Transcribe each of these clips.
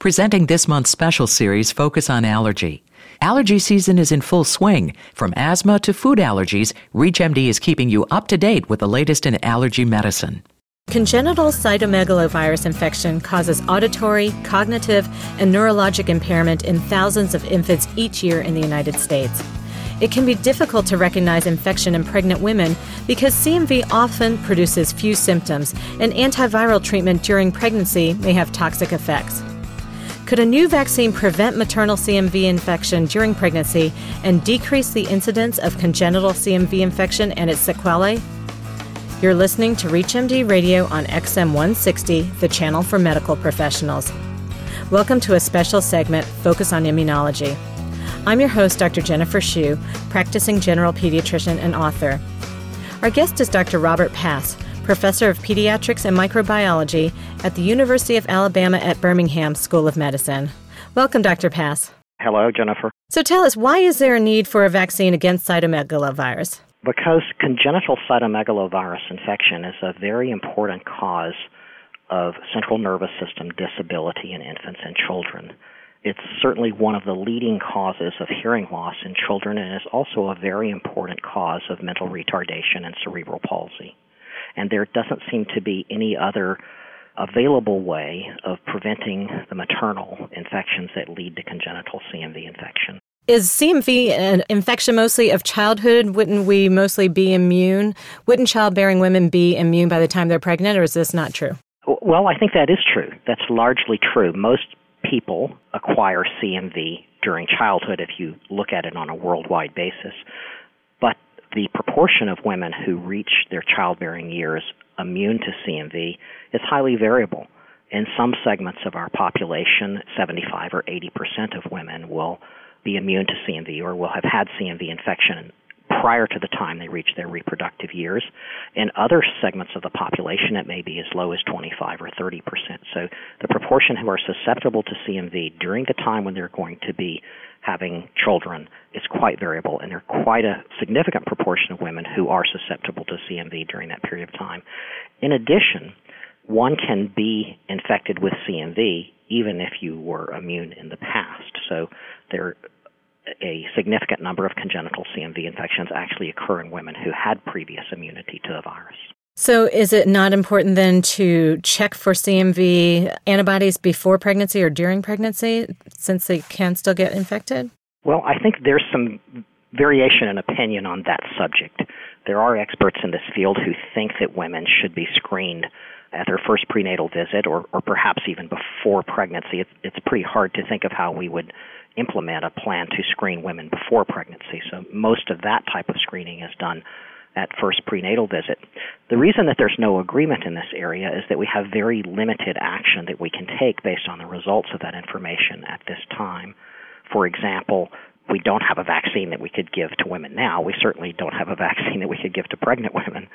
Presenting this month's special series, Focus on Allergy. Allergy season is in full swing. From asthma to food allergies, ReachMD is keeping you up to date with the latest in allergy medicine. Congenital cytomegalovirus infection causes auditory, cognitive, and neurologic impairment in thousands of infants each year in the United States. It can be difficult to recognize infection in pregnant women because CMV often produces few symptoms, and antiviral treatment during pregnancy may have toxic effects. Could a new vaccine prevent maternal CMV infection during pregnancy and decrease the incidence of congenital CMV infection and its sequelae? You're listening to ReachMD Radio on XM 160, the channel for medical professionals. Welcome to a special segment, Focus on Immunology. I'm your host, Dr. Jennifer Shu, practicing general pediatrician and author. Our guest is Dr. Robert Pass, professor of pediatrics and microbiology at the University of Alabama at Birmingham School of Medicine. Welcome, Dr. Pass. Hello, Jennifer. So tell us, why is there a need for a vaccine against cytomegalovirus? Because congenital cytomegalovirus infection is a very important cause of central nervous system disability in infants and children. It's certainly one of the leading causes of hearing loss in children and is also a very important cause of mental retardation and cerebral palsy and there doesn't seem to be any other available way of preventing the maternal infections that lead to congenital CMV infection. Is CMV an infection mostly of childhood? Wouldn't we mostly be immune? Wouldn't childbearing women be immune by the time they're pregnant, or is this not true? Well, I think that is true. That's largely true. Most people acquire CMV during childhood if you look at it on a worldwide basis the proportion of women who reach their childbearing years immune to CMV is highly variable. In some segments of our population, 75 or 80 percent of women will be immune to CMV or will have had CMV infection prior to the time they reach their reproductive years. In other segments of the population, it may be as low as 25 or 30 percent. So the proportion who are susceptible to CMV during the time when they're going to be having children is quite variable, and there are quite a significant proportion of women who are susceptible to CMV during that period of time. In addition, one can be infected with CMV even if you were immune in the past. So there a significant number of congenital CMV infections actually occur in women who had previous immunity to the virus. So, is it not important then to check for CMV antibodies before pregnancy or during pregnancy since they can still get infected? Well, I think there's some variation in opinion on that subject. There are experts in this field who think that women should be screened at their first prenatal visit or, or perhaps even before pregnancy. It's, it's pretty hard to think of how we would implement a plan to screen women before pregnancy. So, most of that type of screening is done at first prenatal visit. The reason that there's no agreement in this area is that we have very limited action that we can take based on the results of that information at this time. For example, we don't have a vaccine that we could give to women now. We certainly don't have a vaccine that we could give to pregnant women.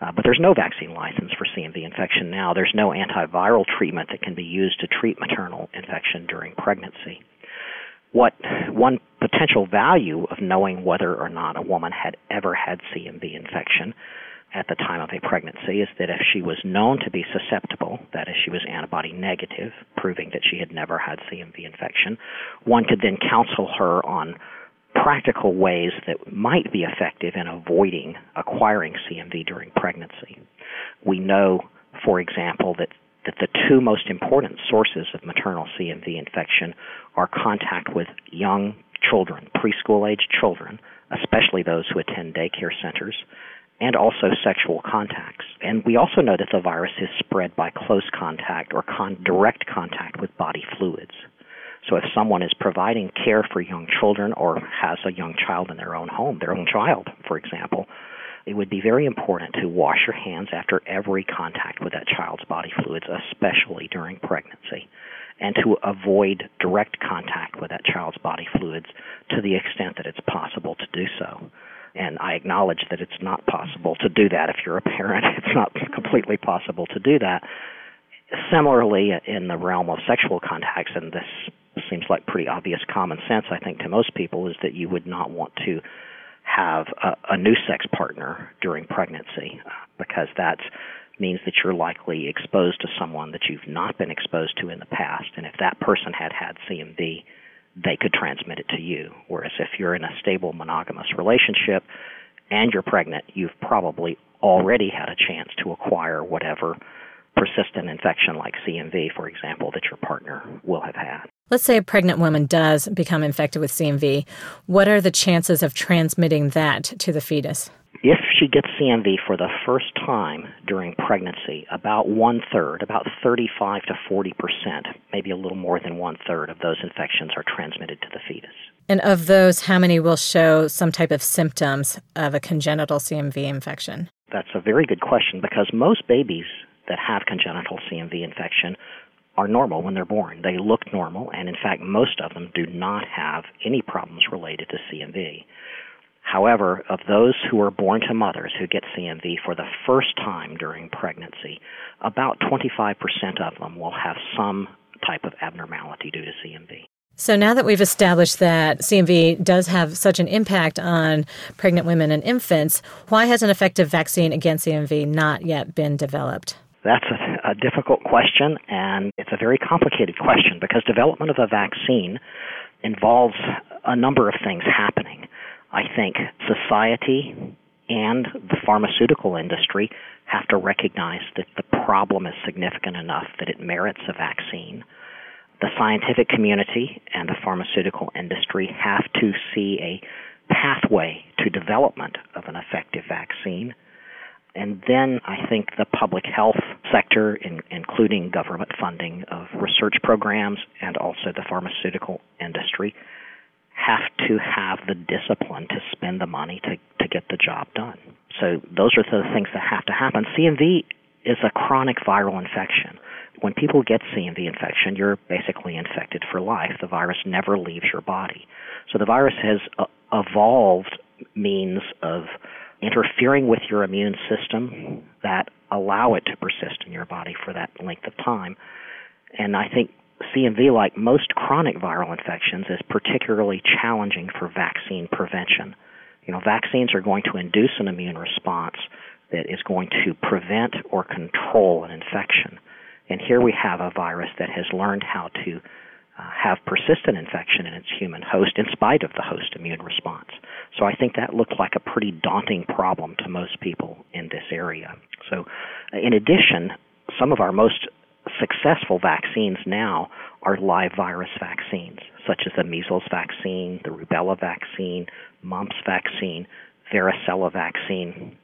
Uh, but there's no vaccine license for CMV infection now. There's no antiviral treatment that can be used to treat maternal infection during pregnancy what one potential value of knowing whether or not a woman had ever had CMV infection at the time of a pregnancy is that if she was known to be susceptible, that is, she was antibody negative, proving that she had never had CMV infection, one could then counsel her on practical ways that might be effective in avoiding acquiring CMV during pregnancy. We know, for example, that that the two most important sources of maternal CMV infection are contact with young children, preschool age children, especially those who attend daycare centers, and also sexual contacts. And we also know that the virus is spread by close contact or con- direct contact with body fluids. So if someone is providing care for young children or has a young child in their own home, their own child, for example, it would be very important to wash your hands after every contact with that child's body fluids, especially during pregnancy, and to avoid direct contact with that child's body fluids to the extent that it's possible to do so. And I acknowledge that it's not possible to do that if you're a parent. It's not completely possible to do that. Similarly, in the realm of sexual contacts, and this seems like pretty obvious common sense, I think, to most people, is that you would not want to have a, a new sex partner during pregnancy because that means that you're likely exposed to someone that you've not been exposed to in the past. And if that person had had CMV, they could transmit it to you. Whereas if you're in a stable monogamous relationship and you're pregnant, you've probably already had a chance to acquire whatever persistent infection like CMV, for example, that your partner will have had. Let's say a pregnant woman does become infected with CMV. What are the chances of transmitting that to the fetus? If she gets CMV for the first time during pregnancy, about one third, about 35 to 40 percent, maybe a little more than one third of those infections are transmitted to the fetus. And of those, how many will show some type of symptoms of a congenital CMV infection? That's a very good question because most babies that have congenital CMV infection are normal when they're born. They look normal, and in fact, most of them do not have any problems related to CMV. However, of those who are born to mothers who get CMV for the first time during pregnancy, about 25% of them will have some type of abnormality due to CMV. So now that we've established that CMV does have such an impact on pregnant women and infants, why has an effective vaccine against CMV not yet been developed? That's a, a, difficult question, and it's a very complicated question because development of a vaccine involves a number of things happening. I think society and the pharmaceutical industry have to recognize that the problem is significant enough that it merits a vaccine. The scientific community and the pharmaceutical industry have to see a pathway to development of an effective vaccine. And then I think the public health sector, in, including government funding of research programs and also the pharmaceutical industry, have to have the discipline to spend the money to, to get the job done. So those are the things that have to happen. CMV is a chronic viral infection. When people get CMV infection, you're basically infected for life. The virus never leaves your body. So the virus has uh, evolved means of interfering with your immune system that allow it to persist in your body for that length of time. And I think CMV, like most chronic viral infections, is particularly challenging for vaccine prevention. You know, vaccines are going to induce an immune response that is going to prevent or control an infection. And here we have a virus that has learned how to have persistent infection in its human host in spite of the host immune response. So I think that looked like a pretty daunting problem to most people in this area. So, uh, in addition, some of our most successful vaccines now are live virus vaccines, such as the measles vaccine, the rubella vaccine, mumps vaccine, varicella vaccine.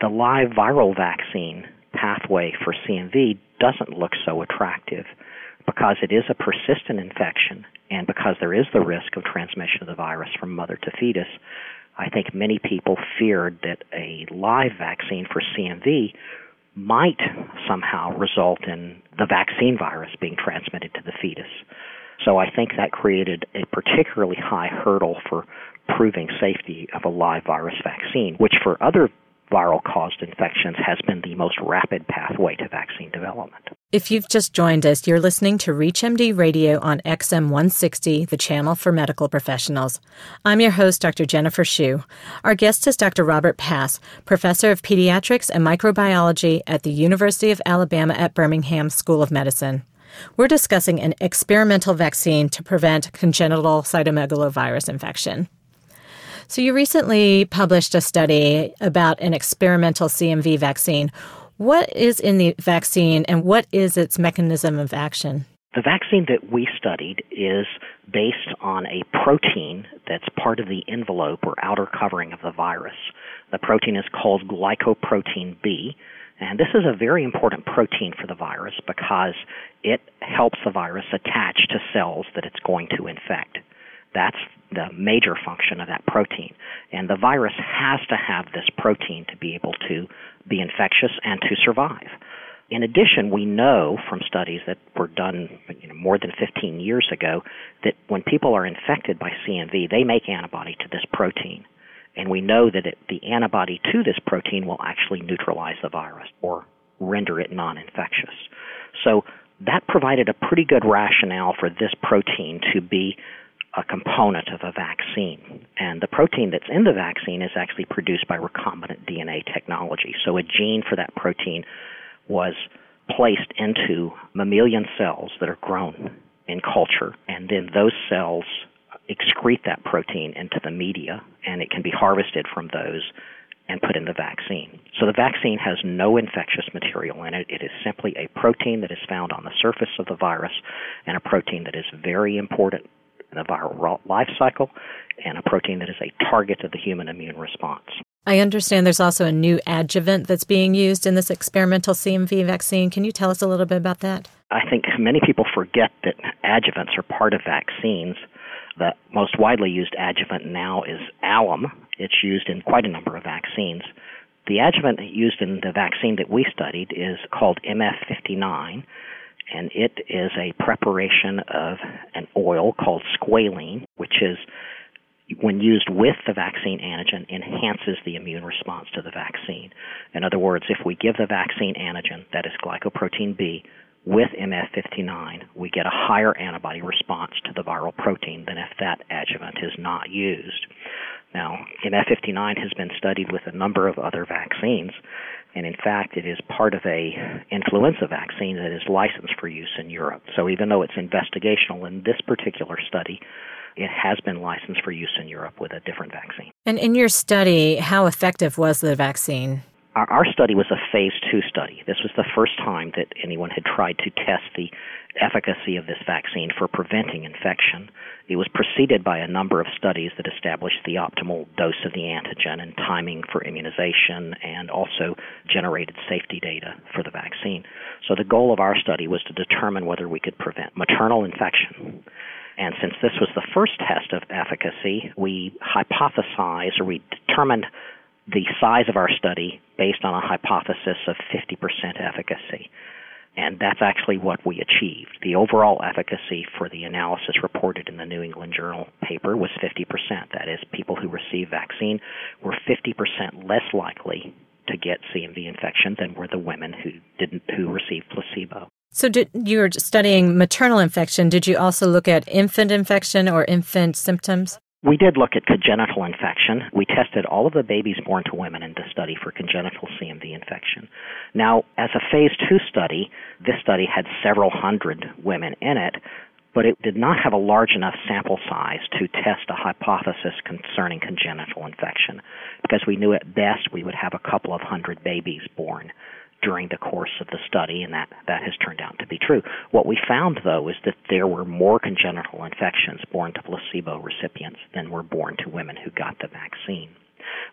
The live viral vaccine pathway for CMV doesn't look so attractive because it is a persistent infection and because there is the risk of transmission of the virus from mother to fetus. I think many people feared that a live vaccine for CMV might somehow result in the vaccine virus being transmitted to the fetus. So I think that created a particularly high hurdle for proving safety of a live virus vaccine, which for other viral caused infections has been the most rapid pathway to vaccine development. If you've just joined us, you're listening to ReachMD Radio on XM 160, the channel for medical professionals. I'm your host, Dr. Jennifer Shu. Our guest is Dr. Robert Pass, professor of pediatrics and microbiology at the University of Alabama at Birmingham School of Medicine. We're discussing an experimental vaccine to prevent congenital cytomegalovirus infection. So, you recently published a study about an experimental CMV vaccine. What is in the vaccine and what is its mechanism of action? The vaccine that we studied is based on a protein that's part of the envelope or outer covering of the virus. The protein is called glycoprotein B, and this is a very important protein for the virus because it helps the virus attach to cells that it's going to infect. That's the major function of that protein. And the virus has to have this protein to be able to be infectious and to survive. In addition, we know from studies that were done you know, more than 15 years ago that when people are infected by CMV, they make antibody to this protein. And we know that it, the antibody to this protein will actually neutralize the virus or render it non infectious. So that provided a pretty good rationale for this protein to be a component of a vaccine. And the protein that's in the vaccine is actually produced by recombinant DNA technology. So a gene for that protein was placed into mammalian cells that are grown in culture, and then those cells excrete that protein into the media, and it can be harvested from those and put in the vaccine. So the vaccine has no infectious material in it. It is simply a protein that is found on the surface of the virus and a protein that is very important in the viral life cycle and a protein that is a target of the human immune response. I understand there's also a new adjuvant that's being used in this experimental CMV vaccine. Can you tell us a little bit about that? I think many people forget that adjuvants are part of vaccines. The most widely used adjuvant now is alum. It's used in quite a number of vaccines. The adjuvant used in the vaccine that we studied is called MF59, and it is a preparation of an oil called squalene, which is when used with the vaccine antigen, enhances the immune response to the vaccine. In other words, if we give the vaccine antigen, that is glycoprotein B, with MF59, we get a higher antibody response to the viral protein than if that adjuvant is not used. Now, MF59 has been studied with a number of other vaccines, and in fact, it is part of a influenza vaccine that is licensed for use in Europe. So even though it's investigational in this particular study, it has been licensed for use in Europe with a different vaccine. And in your study, how effective was the vaccine? Our, our study was a phase two study. This was the first time that anyone had tried to test the efficacy of this vaccine for preventing infection. It was preceded by a number of studies that established the optimal dose of the antigen and timing for immunization and also generated safety data for the vaccine. So the goal of our study was to determine whether we could prevent maternal infection. And since this was the first test of efficacy, we hypothesized or we determined the size of our study based on a hypothesis of 50% efficacy. And that's actually what we achieved. The overall efficacy for the analysis reported in the New England Journal paper was 50%. That is, people who received vaccine were 50% less likely to get CMV infection than were the women who didn't who received placebo. So, did, you were studying maternal infection. Did you also look at infant infection or infant symptoms? We did look at congenital infection. We tested all of the babies born to women in the study for congenital CMV infection. Now, as a phase two study, this study had several hundred women in it, but it did not have a large enough sample size to test a hypothesis concerning congenital infection because we knew at best we would have a couple of hundred babies born during the course of the study, and that, that has turned out to be true. What we found, though, is that there were more congenital infections born to placebo recipients than were born to women who got the vaccine.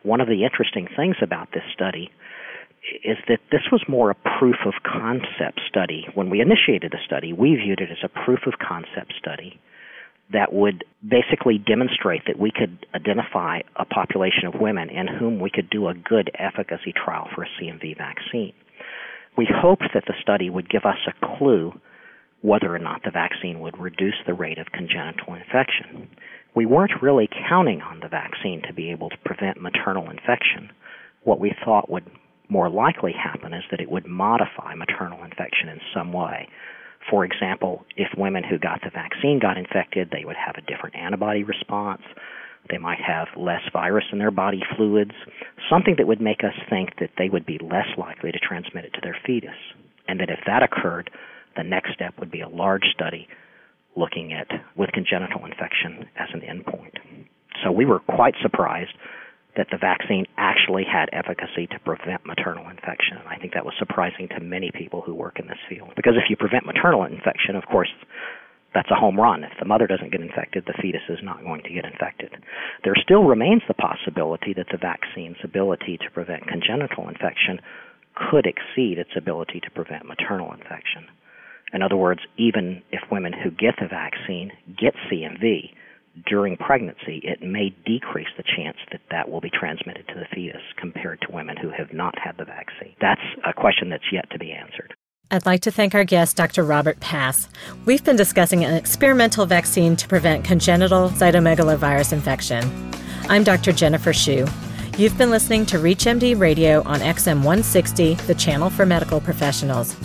One of the interesting things about this study is that this was more a proof of concept study. When we initiated the study, we viewed it as a proof of concept study that would basically demonstrate that we could identify a population of women in whom we could do a good efficacy trial for a CMV vaccine. We hoped that the study would give us a clue whether or not the vaccine would reduce the rate of congenital infection. We weren't really counting on the vaccine to be able to prevent maternal infection. What we thought would more likely happen is that it would modify maternal infection in some way. For example, if women who got the vaccine got infected, they would have a different antibody response. They might have less virus in their body fluids, something that would make us think that they would be less likely to transmit it to their fetus. And that if that occurred, the next step would be a large study looking at with congenital infection as an endpoint. So we were quite surprised that the vaccine actually had efficacy to prevent maternal infection. And I think that was surprising to many people who work in this field. Because if you prevent maternal infection, of course, that's a home run. If the mother doesn't get infected, the fetus is not going to get infected. There still remains the possibility that the vaccine's ability to prevent congenital infection could exceed its ability to prevent maternal infection. In other words, even if women who get the vaccine get CMV during pregnancy, it may decrease the chance that that will be transmitted to the fetus compared to women who have not had the vaccine. That's a question that's yet to be answered. I'd like to thank our guest, Dr. Robert Pass. We've been discussing an experimental vaccine to prevent congenital cytomegalovirus infection. I'm Dr. Jennifer Shu. You've been listening to ReachMD Radio on XM 160, the channel for medical professionals.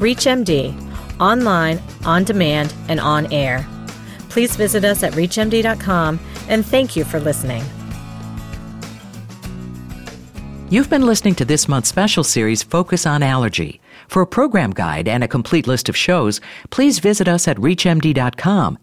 ReachMD, online, on demand, and on air. Please visit us at ReachMD.com and thank you for listening. You've been listening to this month's special series, Focus on Allergy. For a program guide and a complete list of shows, please visit us at ReachMD.com